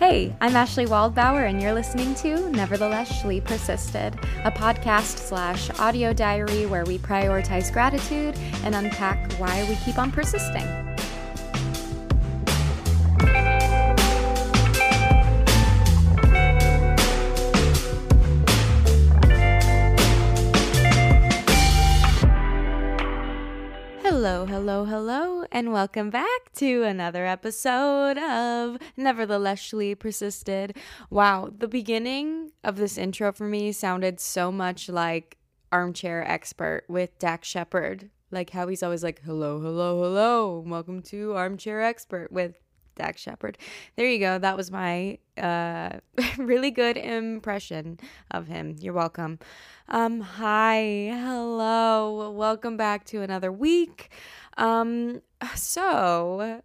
Hey, I'm Ashlee Waldbauer, and you're listening to Nevertheless Shlee Persisted, a podcast slash audio diary where we prioritize gratitude and unpack why we keep on persisting. Hello, hello, hello, and welcome back to another episode of Nevertheless Shlee Persisted. Wow, the beginning of this intro for me sounded so much like Armchair Expert with Dax Shepard. Like how he's always like, hello, hello, hello, welcome to Armchair Expert with Dax Shepard. There you go. That was my uh, really good impression of him. You're welcome. Um, hi, hello, welcome back to another week. Um, so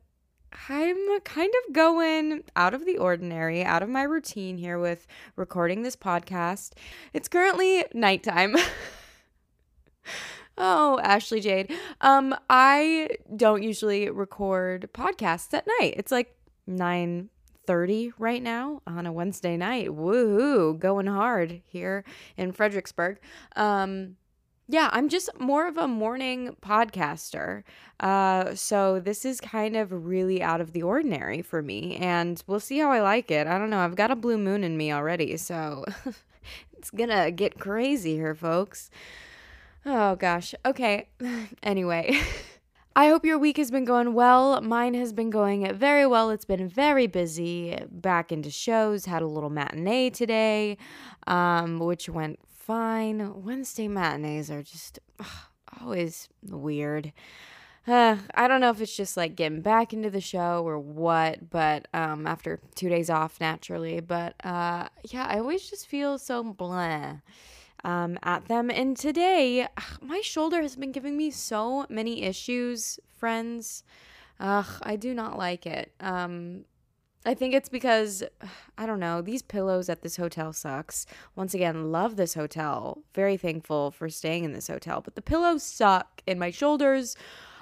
I'm kind of going out of the ordinary, out of my routine here with recording this podcast. It's currently nighttime. Oh, Ashley Jade. Um, I don't usually record podcasts at night. It's like 9 30 right now on a Wednesday night. Woohoo, going hard here in Fredericksburg. Um, yeah, I'm just more of a morning podcaster. Uh, so this is kind of really out of the ordinary for me, and we'll see how I like it. I don't know. I've got a blue moon in me already, so it's gonna get crazy here, folks. Oh gosh. Okay. anyway, I hope your week has been going well. Mine has been going very well. It's been very busy. Back into shows. Had a little matinee today, um, which went fine. Wednesday matinees are just ugh, always weird. Uh, I don't know if it's just like getting back into the show or what, but um, after two days off, naturally. But uh, yeah, I always just feel so blah um, at them. And today, ugh, my shoulder has been giving me so many issues, friends. Ugh, I do not like it. Um, I think it's because I don't know, these pillows at this hotel sucks. Once again, love this hotel. Very thankful for staying in this hotel, but the pillows suck and my shoulders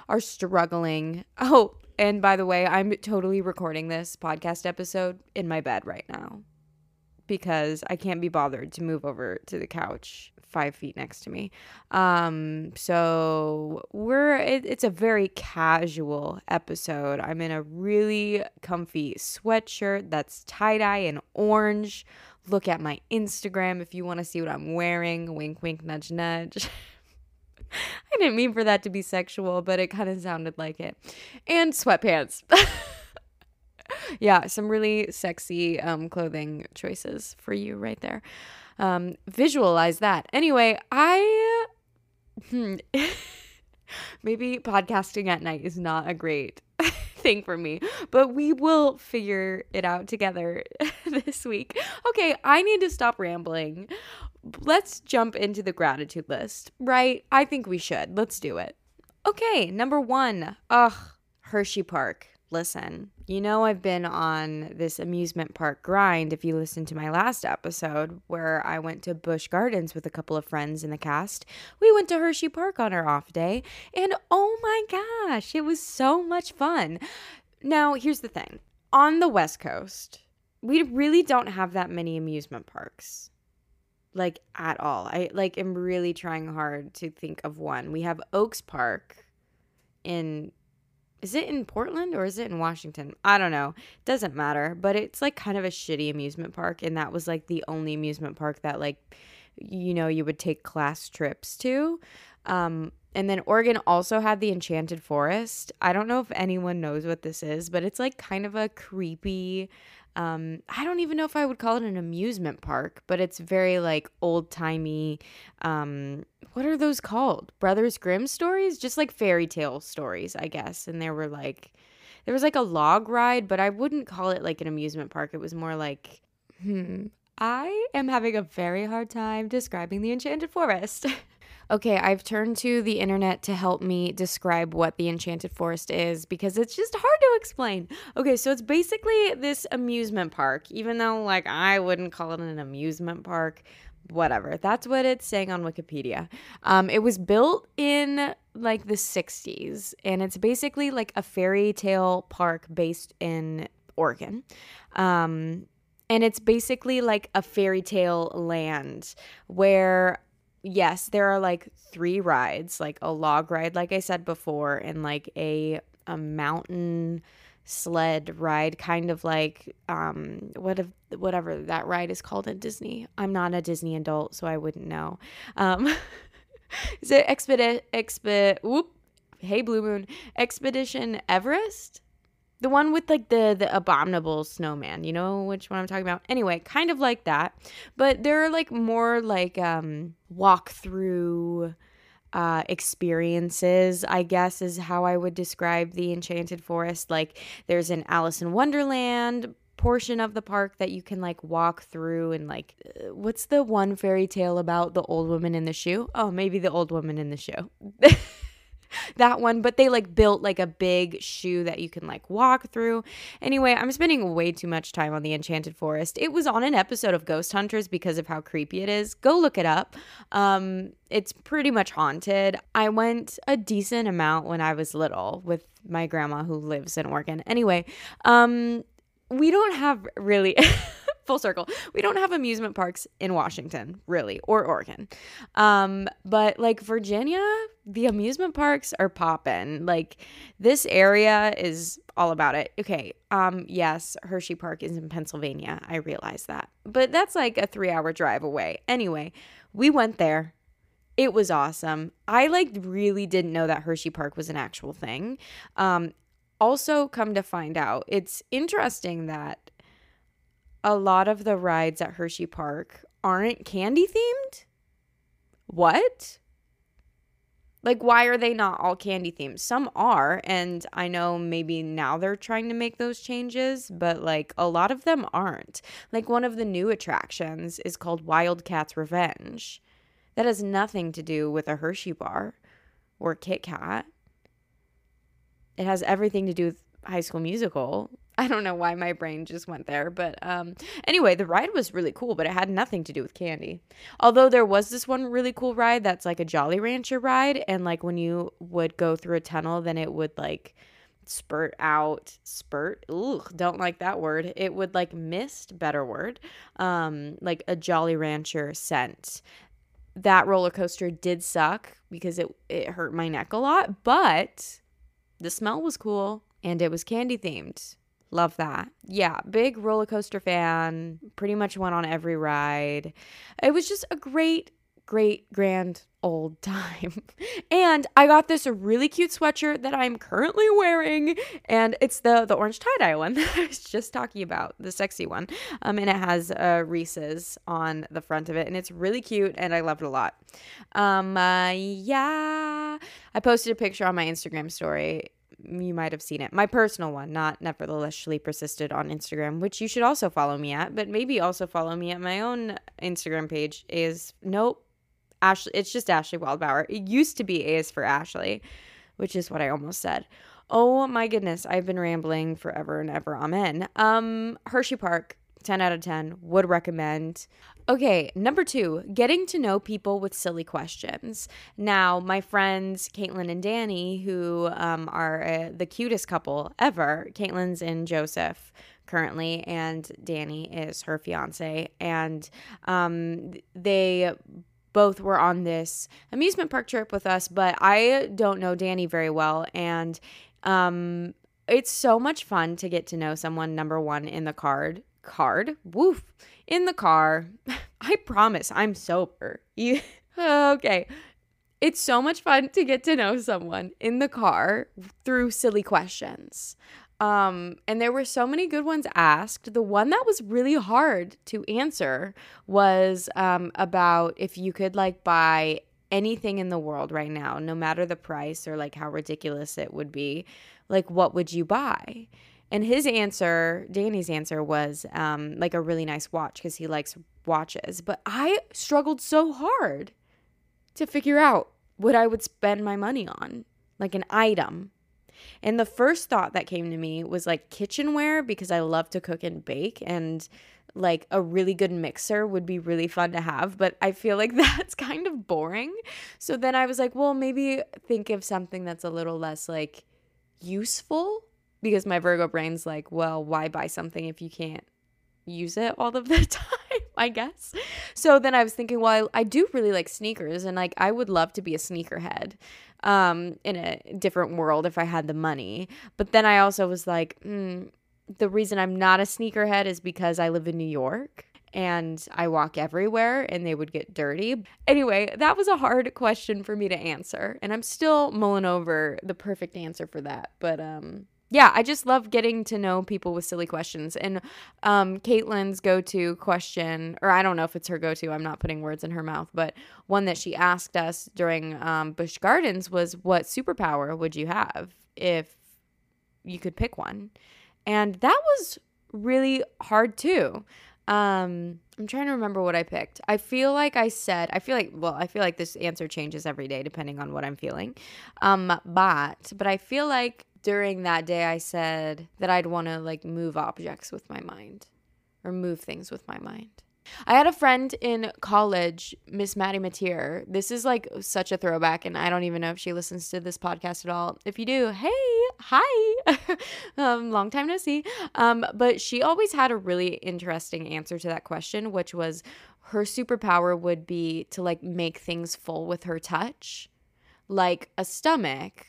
are struggling. Oh, and by the way, I'm totally recording this podcast episode in my bed right now because I can't be bothered to move over to the couch five feet next to me. Um, so we're it, it's a very casual episode. I'm in a really comfy sweatshirt that's tie dye and orange. Look at my Instagram if you want to see what I'm wearing. Wink, wink, nudge, nudge. I didn't mean for that to be sexual, but it kind of sounded like it. And sweatpants. yeah, some really sexy um, clothing choices for you right there. Um, visualize that. Anyway, I hmm, maybe podcasting at night is not a great thing for me, but we will figure it out together this week. Okay, I need to stop rambling. Let's jump into the gratitude list, right? I think we should. Let's do it. Okay, number one. Ugh, Hershey Park listen, you know, I've been on this amusement park grind. If you listen to my last episode where I went to Busch Gardens with a couple of friends in the cast, we went to Hershey Park on our off day, and oh my gosh, it was so much fun. Now, here's the thing on the West Coast, we really don't have that many amusement parks like at all. I like am really trying hard to think of one. We have Oaks Park in is it in Portland or is it in Washington? I don't know. Doesn't matter. But it's like kind of a shitty amusement park. And that was like the only amusement park that, like, you know, you would take class trips to. Um, and then Oregon also had the Enchanted Forest. I don't know if anyone knows what this is, but it's like kind of a creepy um, I don't even know if I would call it an amusement park, but it's very like old timey. Um, what are those called? Brothers Grimm stories? Just like fairy tale stories, I guess. And there were like, there was like a log ride, but I wouldn't call it like an amusement park. It was more like, hmm, I am having a very hard time describing the Enchanted Forest. okay, I've turned to the internet to help me describe what the Enchanted Forest is because it's just hard to explain. Okay, so it's basically this amusement park, even though, like, I wouldn't call it an amusement park. Whatever. That's what it's saying on Wikipedia. Um, it was built in like the 60s, and it's basically like a fairy tale park based in Oregon. Um, and it's basically like a fairy tale land where yes, there are like three rides, like a log ride, like I said before, and like a a mountain sled ride, kind of like um what if whatever that ride is called at Disney. I'm not a Disney adult, so I wouldn't know. Um is it expedit exped whoop hey blue moon expedition everest the one with like the the abominable snowman you know which one i'm talking about? Anyway kind of like that. But there are like more like um walk through uh, experiences, I guess, is how I would describe the Enchanted Forest. Like, there's an Alice in Wonderland portion of the park that you can like walk through and like uh, what's the one fairy tale about the old woman in the shoe? Oh maybe the old woman in the shoe that one, but they like built like a big shoe that you can like walk through. Anyway, I'm spending way too much time on the Enchanted Forest. It was on an episode of Ghost Hunters because of how creepy it is. Go look it up. Um, it's pretty much haunted. I went a decent amount when I was little with my grandma who lives in Oregon. Anyway, um, we don't have really full circle. We don't have amusement parks in Washington, really, or Oregon. Um, but like Virginia, the amusement parks are popping. Like this area is all about it. Okay, um, yes, Hershey Park is in Pennsylvania. I realize that. But that's like a 3-hour drive away. Anyway, we went there. It was awesome. I like really didn't know that Hershey Park was an actual thing. Um, also come to find out, it's interesting that a lot of the rides at Hershey Park aren't candy themed? What? Like, why are they not all candy themed? Some are, and I know maybe now they're trying to make those changes, but like a lot of them aren't. Like, one of the new attractions is called Wildcat's Revenge. That has nothing to do with a Hershey bar or Kit Kat. It has everything to do with High School Musical. I don't know why my brain just went there, but um anyway, the ride was really cool, but it had nothing to do with candy. Although there was this one really cool ride that's like a Jolly Rancher ride and like when you would go through a tunnel, then it would like spurt out spurt ooh don't like that word it would like mist better word um like a jolly rancher scent that roller coaster did suck because it it hurt my neck a lot but the smell was cool and it was candy themed. Love that. Yeah, big roller coaster fan. Pretty much went on every ride. It was just a great, great, grand old time. and I got this really cute sweatshirt that I'm currently wearing, and it's the the orange tie dye one that I was just talking about, the sexy one. Um, and it has uh, Reese's on the front of it, and it's really cute, and I loved it a lot. Um, uh, yeah, I posted a picture on my Instagram story you might have seen it. My personal one, not nevertheless neverthelessly persisted on Instagram, which you should also follow me at, but maybe also follow me at my own Instagram page is nope. Ashlee it's just Ashlee Waldbauer. It used to be A is for Ashlee, which is what I almost said. Oh my goodness, I've been rambling forever and ever. Amen. Um Hershey Park 10 out of 10 would recommend okay number two getting to know people with silly questions. Now my friends caitlin and danny who um, are uh, the cutest couple ever caitlin's in joseph currently and danny is her fiance and um, they both were on this amusement park trip with us but i don't know danny very well and um, it's so much fun to get to know someone number one in the card card. Woof. In the car. I promise I'm sober. You, okay. It's so much fun to get to know someone in the car through silly questions. Um, and there were so many good ones asked. The one that was really hard to answer was um, about if you could like buy anything in the world right now, no matter the price or like how ridiculous it would be, like what would you buy? And his answer, Danny's answer, was um, like a really nice watch because he likes watches. But I struggled so hard to figure out what I would spend my money on, like an item. And the first thought that came to me was like kitchenware because I love to cook and bake and like a really good mixer would be really fun to have, but I feel like that's kind of boring. So then I was like, well, maybe think of something that's a little less like useful because my Virgo brain's like, well, why buy something if you can't use it all of the time? I guess. So then I was thinking, well, I, I do really like sneakers and like I would love to be a sneakerhead um, in a different world if I had the money. But then I also was like, mm, the reason I'm not a sneakerhead is because I live in New York and I walk everywhere and they would get dirty. Anyway, that was a hard question for me to answer. And I'm still mulling over the perfect answer for that. But um yeah, I just love getting to know people with silly questions. And um, Caitlin's go to question, or I don't know if it's her go to, I'm not putting words in her mouth, but one that she asked us during um, Busch Gardens was, What superpower would you have if you could pick one? And that was really hard too. Um, I'm trying to remember what I picked. I feel like I said, I feel like, well, I feel like this answer changes every day depending on what I'm feeling. Um, but, but I feel like during that day I said that I'd want to like move objects with my mind or move things with my mind. I had a friend in college, Miss Maddie Matier. This is like such a throwback, and I don't even know if she listens to this podcast at all. If you do, hey, hi, um, long time no see. Um, but she always had a really interesting answer to that question, which was her superpower would be to like make things full with her touch, like a stomach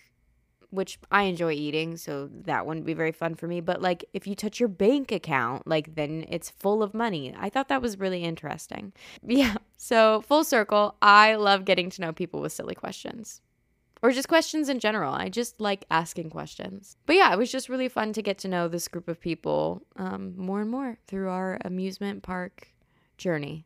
which I enjoy eating, so that wouldn't be very fun for me. But like if you touch your bank account, like then it's full of money. I thought that was really interesting. Yeah. So full circle, I love getting to know people with silly questions. Or just questions in general. I just like asking questions. But yeah, it was just really fun to get to know this group of people um, more and more through our amusement park journey.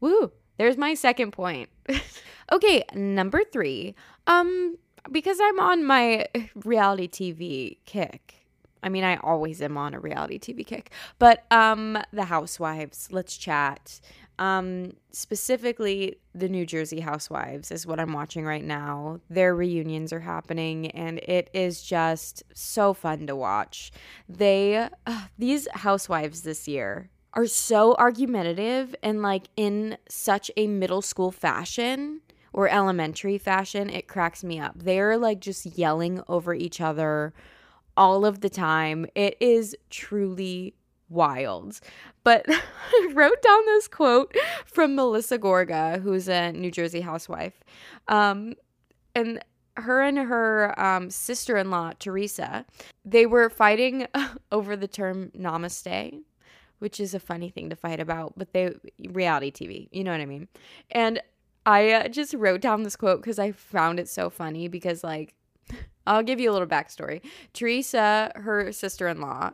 Woo! There's my second point. okay, number three. Um, because I'm on my reality TV kick. I mean, I always am on a reality TV kick. But um The Housewives, let's chat. Um specifically the New Jersey Housewives is what I'm watching right now. Their reunions are happening and it is just so fun to watch. They uh, these housewives this year are so argumentative and like in such a middle school fashion or elementary fashion, it cracks me up. They're like just yelling over each other all of the time. It is truly wild. But I wrote down this quote from Melissa Gorga, who's a New Jersey housewife. Um, and her and her um, sister-in-law Teresa, they were fighting over the term namaste, which is a funny thing to fight about, but they reality TV, you know what I mean? And I uh, just wrote down this quote because I found it so funny because, like, I'll give you a little backstory. Teresa, her sister in law,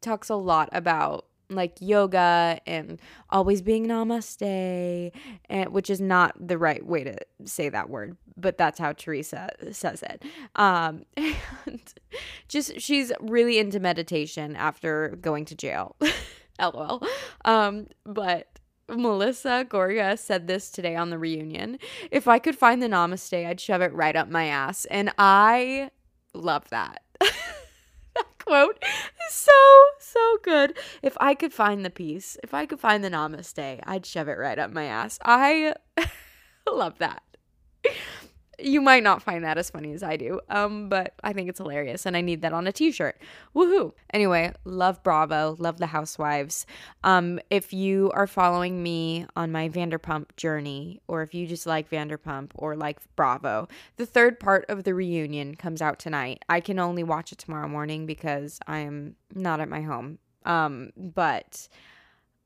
talks a lot about like yoga and always being namaste, and, which is not the right way to say that word, but that's how Teresa says it. Um, and just she's really into meditation after going to jail. LOL. Um, but Melissa Gorga said this today on the reunion. If I could find the namaste, I'd shove it right up my ass. And I love that. that quote is so, so good. If I could find the peace, if I could find the namaste, I'd shove it right up my ass. I love that you might not find that as funny as I do, um, but I think it's hilarious and I need that on a t shirt. Woohoo! Anyway, love Bravo, love the Housewives. Um, if you are following me on my Vanderpump journey, or if you just like Vanderpump or like Bravo, the third part of the reunion comes out tonight. I can only watch it tomorrow morning because I am not at my home. Um, but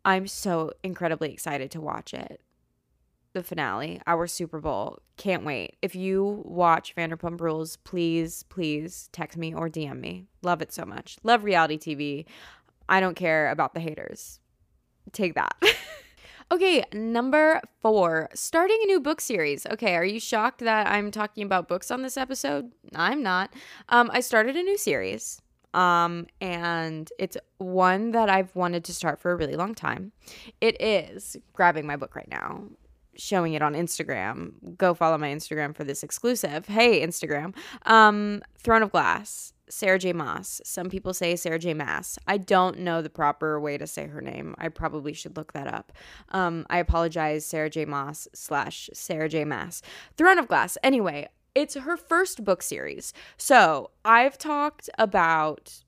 I'm so incredibly excited to watch it the finale, our Super Bowl. Can't wait. If you watch Vanderpump Rules, please, please text me or DM me. Love it so much. Love reality TV. I don't care about the haters. Take that. okay, number four, starting a new book series. Okay, are you shocked that I'm talking about books on this episode? I'm not. Um, I started a new series. Um, and it's one that I've wanted to start for a really long time. It is grabbing my book right now showing it on Instagram. Go follow my Instagram for this exclusive. Hey, Instagram. Um, Throne of Glass, Sarah J. Maas. Some people say Sarah J. Maas. I don't know the proper way to say her name. I probably should look that up. Um, I apologize, Sarah J. Maas slash Sarah J. Maas. Throne of Glass. Anyway, it's her first book series. So I've talked about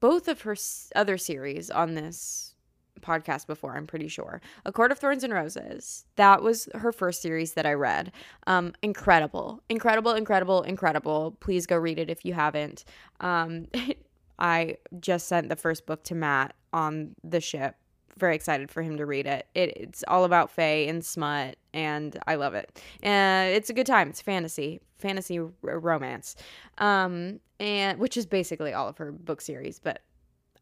both of her other series on this podcast before, I'm pretty sure. A Court of Thorns and Roses. That was her first series that I read. Um, incredible, incredible, incredible, incredible. Please go read it if you haven't. Um, I just sent the first book to Matt on the ship. Very excited for him to read it. it it's all about fae and smut, and I love it. And it's a good time. It's fantasy, fantasy r- romance, um, and which is basically all of her book series. But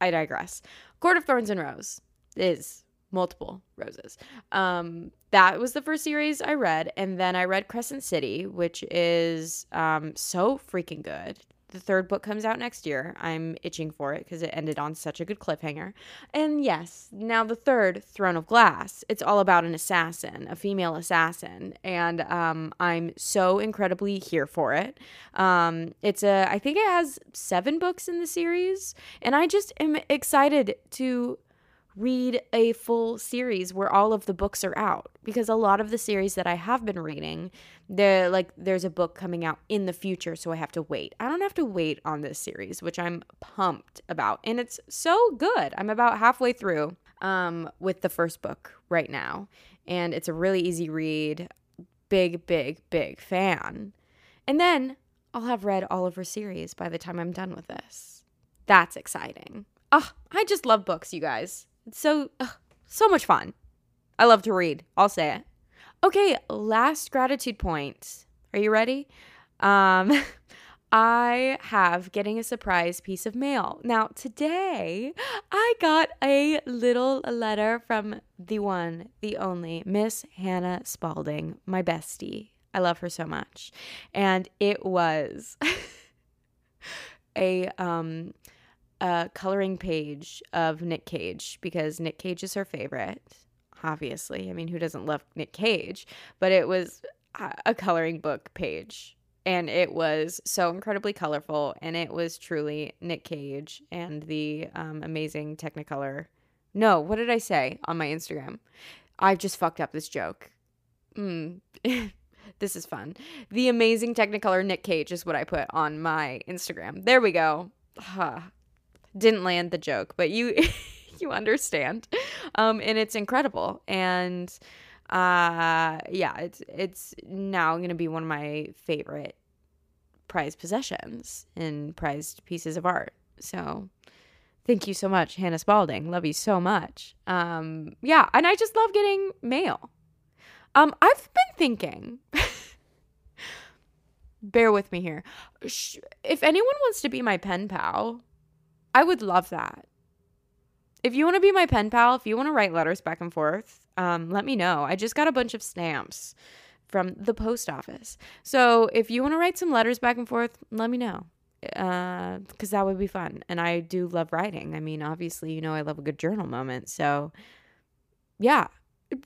I digress. Court of Thorns and Rose is multiple roses. Um, that was the first series I read, and then I read Crescent City, which is um, so freaking good. The third book comes out next year. I'm itching for it because it ended on such a good cliffhanger. And yes, now the third, Throne of Glass. It's all about an assassin, a female assassin, and um, I'm so incredibly here for it. Um, it's a, I think it has seven books in the series, and I just am excited to read a full series where all of the books are out because a lot of the series that I have been reading there like there's a book coming out in the future so I have to wait. I don't have to wait on this series which I'm pumped about and it's so good. I'm about halfway through um with the first book right now and it's a really easy read. Big big big fan. And then I'll have read all of her series by the time I'm done with this. That's exciting. Oh, I just love books, you guys. So ugh, so much fun. I love to read. I'll say it. Okay, last gratitude point. Are you ready? Um I have getting a surprise piece of mail. Now, today I got a little letter from the one, the only Miss Hannah Spalding, my bestie. I love her so much. And it was a um a coloring page of Nic Cage because Nic Cage is her favorite. Obviously, I mean, who doesn't love Nic Cage? But it was a coloring book page, and it was so incredibly colorful, and it was truly Nic Cage and the um, amazing Technicolor. No, what did I say on my Instagram? I've just fucked up this joke. Mm. this is fun. The amazing Technicolor Nic Cage is what I put on my Instagram. There we go. Huh didn't land the joke, but you you understand. Um, and it's incredible. And uh, yeah, it's it's now going to be one of my favorite prized possessions and prized pieces of art. So thank you so much, Hannah Spalding. Love you so much. Um, yeah, and I just love getting mail. Um, I've been thinking. bear with me here. If anyone wants to be my pen pal, I would love that. If you want to be my pen pal, if you want to write letters back and forth, um, let me know. I just got a bunch of stamps from the post office. So if you want to write some letters back and forth, let me know. Because uh, that would be fun. And I do love writing. I mean, obviously, you know, I love a good journal moment. So yeah,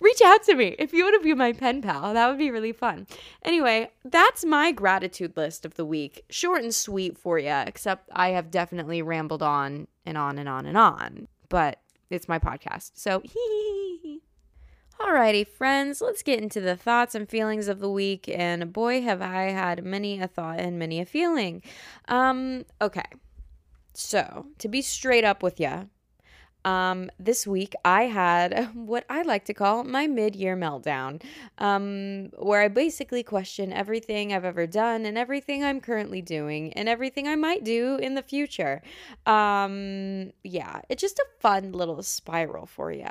reach out to me if you want to be my pen pal. That would be really fun. Anyway, that's my gratitude list of the week. Short and sweet for you, except I have definitely rambled on and on and on and on. But it's my podcast. So, hee Alrighty, friends, let's get into the thoughts and feelings of the week. And boy, have I had many a thought and many a feeling. Um, okay. So, to be straight up with you, um, this week I had what I like to call my mid year meltdown, um, where I basically question everything I've ever done and everything I'm currently doing and everything I might do in the future. Um, yeah, it's just a fun little spiral for you.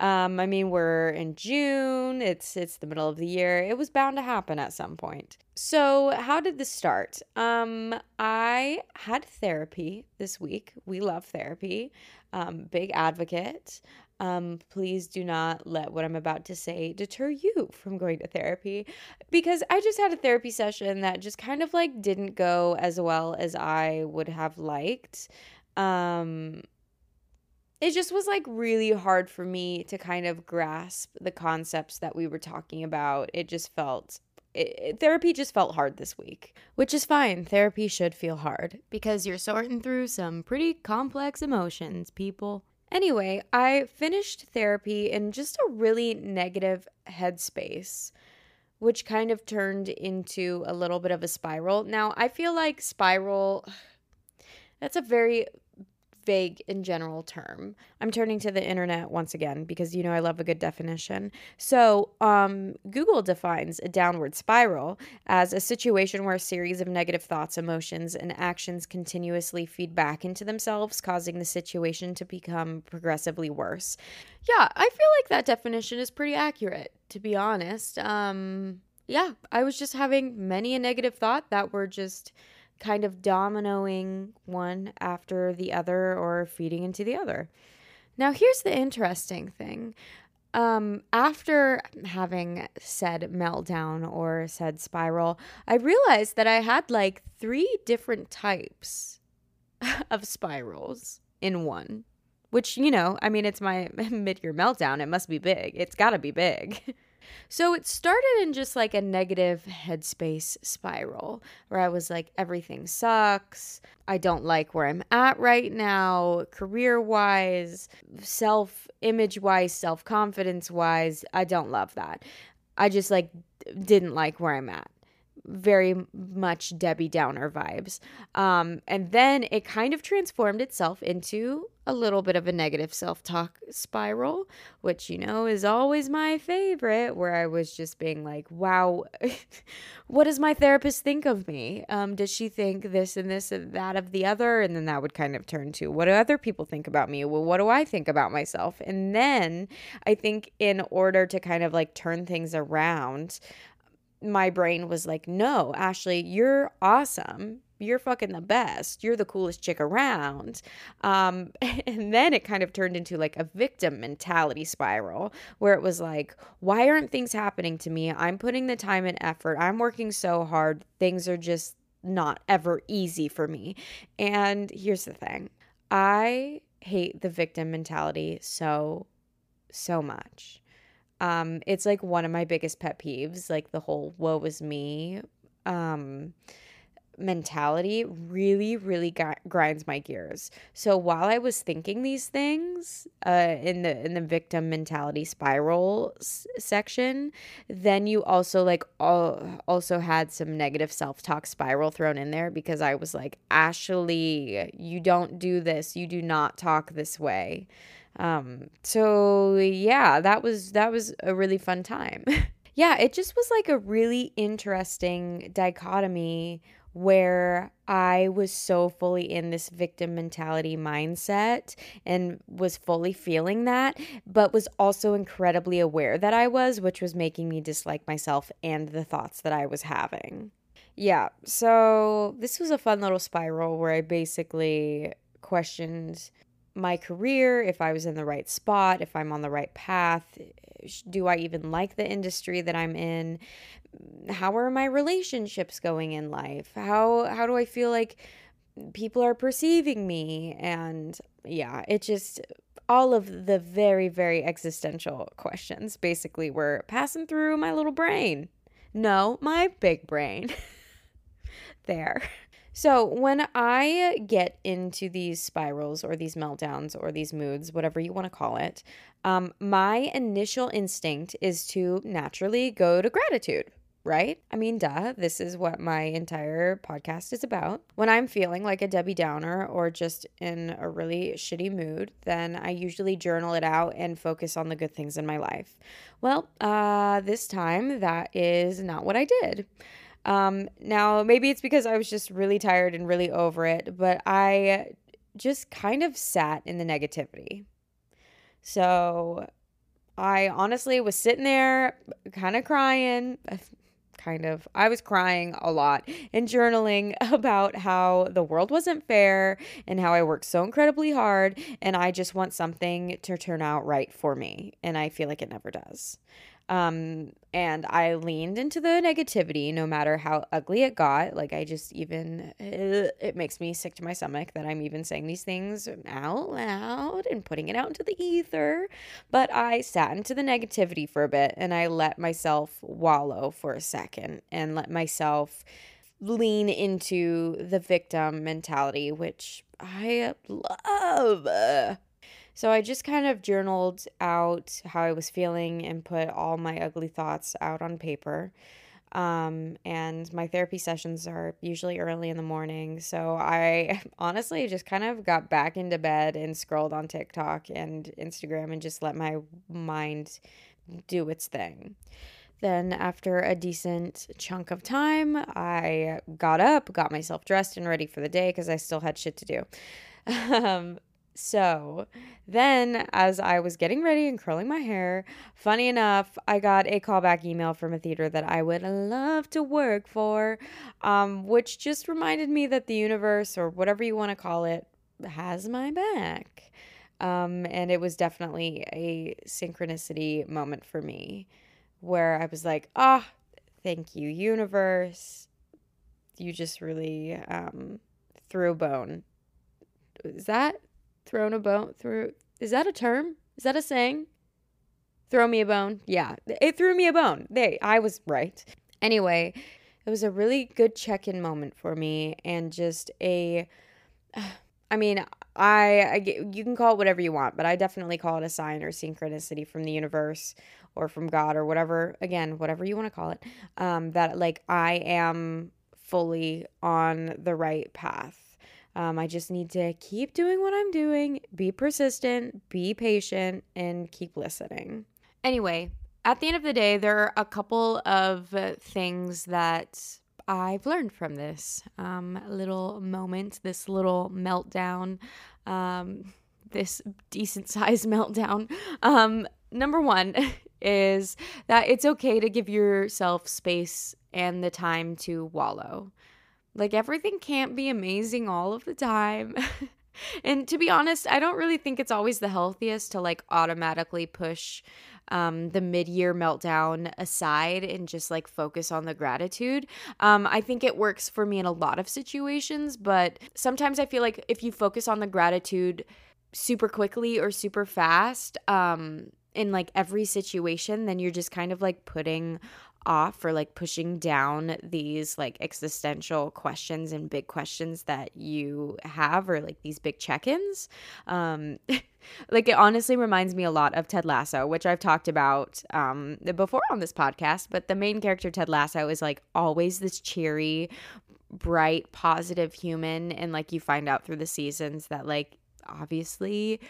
Um, I mean, we're in June, it's, it's the middle of the year. It was bound to happen at some point. So, how did this start? Um, I had therapy this week. We love therapy um, big advocate. Um, please do not let what I'm about to say deter you from going to therapy because I just had a therapy session that just kind of like didn't go as well as I would have liked. Um, it just was like really hard for me to kind of grasp the concepts that we were talking about. It just felt it, therapy just felt hard this week, which is fine. Therapy should feel hard because you're sorting through some pretty complex emotions, people. Anyway, I finished therapy in just a really negative headspace, which kind of turned into a little bit of a spiral. Now, I feel like spiral that's a very vague in general term. I'm turning to the internet once again because you know I love a good definition. So, um, Google defines a downward spiral as a situation where a series of negative thoughts, emotions, and actions continuously feed back into themselves, causing the situation to become progressively worse. Yeah, I feel like that definition is pretty accurate, to be honest. Um, yeah, I was just having many a negative thought that were just kind of dominoing one after the other or feeding into the other. Now, here's the interesting thing. Um, after having said meltdown or said spiral, I realized that I had like three different types of spirals in one, which, you know, I mean, it's my mid year meltdown. It must be big. It's got to be big. So it started in just like a negative headspace spiral where I was like, everything sucks. I don't like where I'm at right now, career wise, self image wise, self confidence wise. I don't love that. I just like didn't like where I'm at very much Debbie Downer vibes. Um, and then it kind of transformed itself into a little bit of a negative self talk spiral, which, you know, is always my favorite, where I was just being like, wow, what does my therapist think of me? Um, does she think this and this and that of the other? And then that would kind of turn to, what do other people think about me? Well, what do I think about myself? And then I think in order to kind of like turn things around, my brain was like, no, Ashlee, you're awesome. You're fucking the best. You're the coolest chick around. Um, and then it kind of turned into like a victim mentality spiral where it was like, why aren't things happening to me? I'm putting the time and effort. I'm working so hard. Things are just not ever easy for me. And here's the thing I hate the victim mentality so, so much. Um, it's like one of my biggest pet peeves, like the whole woe is me um mentality really really grinds my gears. So while I was thinking these things uh in the in the victim mentality spiral s- section, then you also like all, also had some negative self-talk spiral thrown in there because I was like, "Ashlee, you don't do this. You do not talk this way." Um, so yeah, that was that was a really fun time. yeah, it just was like a really interesting dichotomy where I was so fully in this victim mentality mindset and was fully feeling that, but was also incredibly aware that I was, which was making me dislike myself and the thoughts that I was having. Yeah, so this was a fun little spiral where I basically questioned my career, if I was in the right spot, if I'm on the right path. Eh, do I even like the industry that I'm in? Mm, how are my relationships going in life? How how do I feel like people are perceiving me? And yeah, it just all of the very very existential questions basically were passing through my little brain. No, my big brain. there. So, when I get into these spirals or these meltdowns or these moods, whatever you want to call it, um, my initial instinct is to naturally go to gratitude, right? I mean, duh, this is what my entire podcast is about. When I'm feeling like a Debbie Downer or just in a really shitty mood, then I usually journal it out and focus on the good things in my life. Well, uh, this time that is not what I did. Um, now, maybe it's because I was just really tired and really over it, but I just kind of sat in the negativity. So I honestly was sitting there kind of crying, kind of. I was crying a lot and journaling about how the world wasn't fair and how I worked so incredibly hard and I just want something to turn out right for me. And I feel like it never does. Um, and I leaned into the negativity no matter how ugly it got. Like, I just even, uh, it makes me sick to my stomach that I'm even saying these things out loud and putting it out into the ether. But I sat into the negativity for a bit and I let myself wallow for a second and let myself lean into the victim mentality, which I love. So I just kind of journaled out how I was feeling and put all my ugly thoughts out on paper. Um, and my therapy sessions are usually early in the morning. So I honestly just kind of got back into bed and scrolled on TikTok and Instagram and just let my mind do its thing. Then, after a decent chunk of time, I got up, got myself dressed and ready for the day because I still had shit to do. Um, so then, as I was getting ready and curling my hair, funny enough, I got a callback email from a theater that I would love to work for, um, which just reminded me that the universe, or whatever you want to call it, has my back. Um, and it was definitely a synchronicity moment for me where I was like, ah, oh, thank you, universe. You just really um, threw a bone. Is that thrown a bone through is that a term? Is that a saying? Throw me a bone? Yeah it threw me a bone. They i was right. Anyway it was a really good check-in moment for me and just a i mean I, I get you can call it whatever you want but i definitely call it a sign or synchronicity from the universe or from god or whatever again whatever you want to call it um that like i am fully on the right path um, I just need to keep doing what I'm doing, be persistent, be patient, and keep listening. Anyway, at the end of the day, there are a couple of things that I've learned from this um, little moment, this little meltdown, um, this decent sized meltdown. Um, number one is that it's okay to give yourself space and the time to wallow. Like everything can't be amazing all of the time. and to be honest, I don't really think it's always the healthiest to like automatically push um, the mid year meltdown aside and just like focus on the gratitude. Um, I think it works for me in a lot of situations, but sometimes I feel like if you focus on the gratitude super quickly or super fast, um, in like every situation, then you're just kind of like putting off for like pushing down these like existential questions and big questions that you have or like these big check-ins. Um like it honestly reminds me a lot of Ted Lasso which I've talked about um before on this podcast but the main character Ted Lasso is like always this cheery bright positive human and like you find out through the seasons that like obviously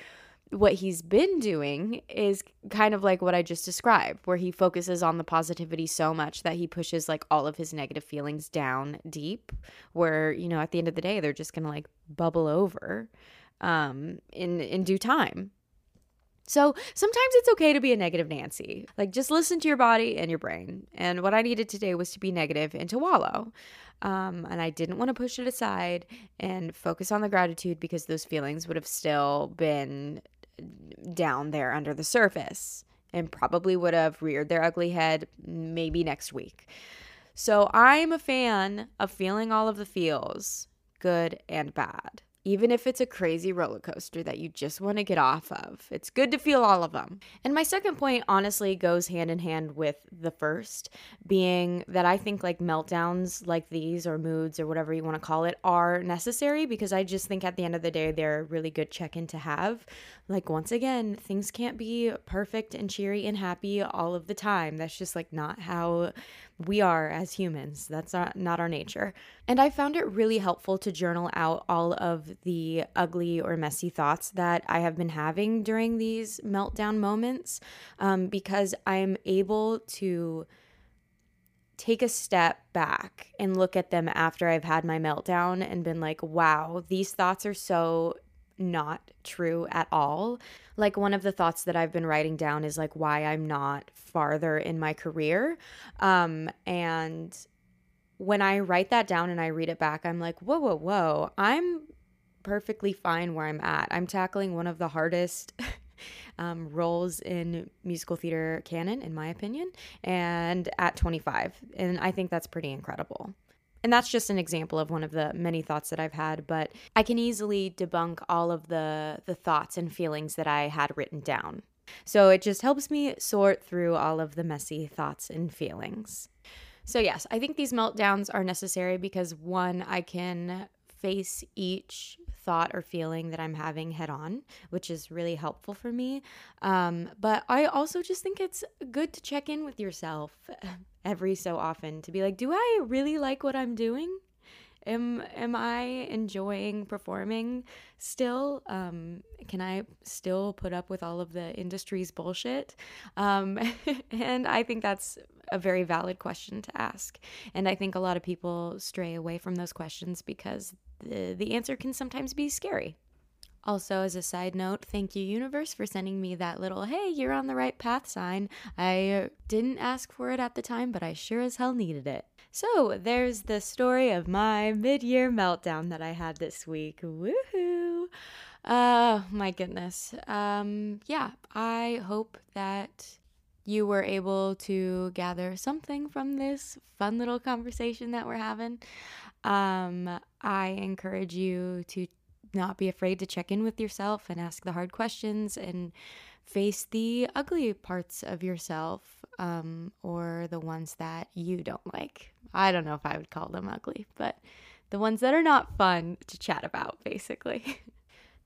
what he's been doing is kind of like what I just described, where he focuses on the positivity so much that he pushes like all of his negative feelings down deep, where, you know, at the end of the day, they're just gonna like bubble over um, in in due time. So sometimes it's okay to be a negative Nancy. Like just listen to your body and your brain. And what I needed today was to be negative and to wallow. Um, and I didn't want to push it aside and focus on the gratitude because those feelings would have still been down there under the surface and probably would have reared their ugly head maybe next week. So I'm a fan of feeling all of the feels, good and bad even if it's a crazy roller coaster that you just want to get off of. It's good to feel all of them. And my second point honestly goes hand in hand with the first, being that I think like meltdowns like these or moods or whatever you want to call it are necessary because I just think at the end of the day they're a really good check in to have. Like, once again, things can't be perfect and cheery and happy all of the time. That's just like not how we are as humans. That's not, not our nature. And I found it really helpful to journal out all of the ugly or messy thoughts that I have been having during these meltdown moments um, because I'm able to take a step back and look at them after I've had my meltdown and been like, wow, these thoughts are so not true at all. Like, one of the thoughts that I've been writing down is like why I'm not farther in my career. Um, and when I write that down and I read it back, I'm like, whoa, whoa, whoa, I'm perfectly fine where I'm at. I'm tackling one of the hardest. Um, roles in musical theater canon, in my opinion, and at 25. And I think that's pretty incredible. And that's just an example of one of the many thoughts that I've had, but I can easily debunk all of the the thoughts and feelings that I had written down. So it just helps me sort through all of the messy thoughts and feelings. So yes, I think these meltdowns are necessary because one, I can face each thought or feeling that I'm having head on, which is really helpful for me. Um, but I also just think it's good to check in with yourself every so often to be like, do I really like what I'm doing? am am I enjoying performing still? Um, can I still put up with all of the industry's bullshit? Um, and I think that's a very valid question to ask. And I think a lot of people stray away from those questions because the the answer can sometimes be scary. Also, as a side note, thank you, universe, for sending me that little hey, you're on the right path sign. I didn't ask for it at the time, but I sure as hell needed it. So, there's the story of my mid year meltdown that I had this week. Woohoo! Uh, my goodness. Um, yeah, I hope that you were able to gather something from this fun little conversation that we're having. Um, I encourage you to not be afraid to check in with yourself and ask the hard questions and face the ugly parts of yourself um, or the ones that you don't like. I don't know if I would call them ugly, but the ones that are not fun to chat about, basically.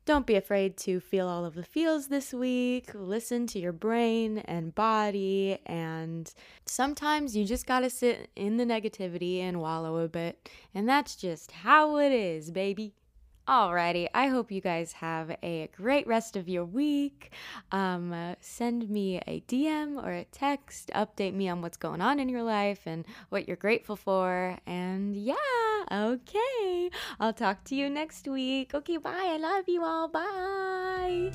don't be afraid to feel all of the feels this week. Listen to your brain and body. And sometimes you just got to sit in the negativity and wallow a bit. And that's just how it is, baby. Alrighty, I hope you guys have a great rest of your week. Um, uh, send me a DM or a text, update me on what's going on in your life and what you're grateful for. And yeah, okay, I'll talk to you next week. Okay, bye. I love you all. Bye.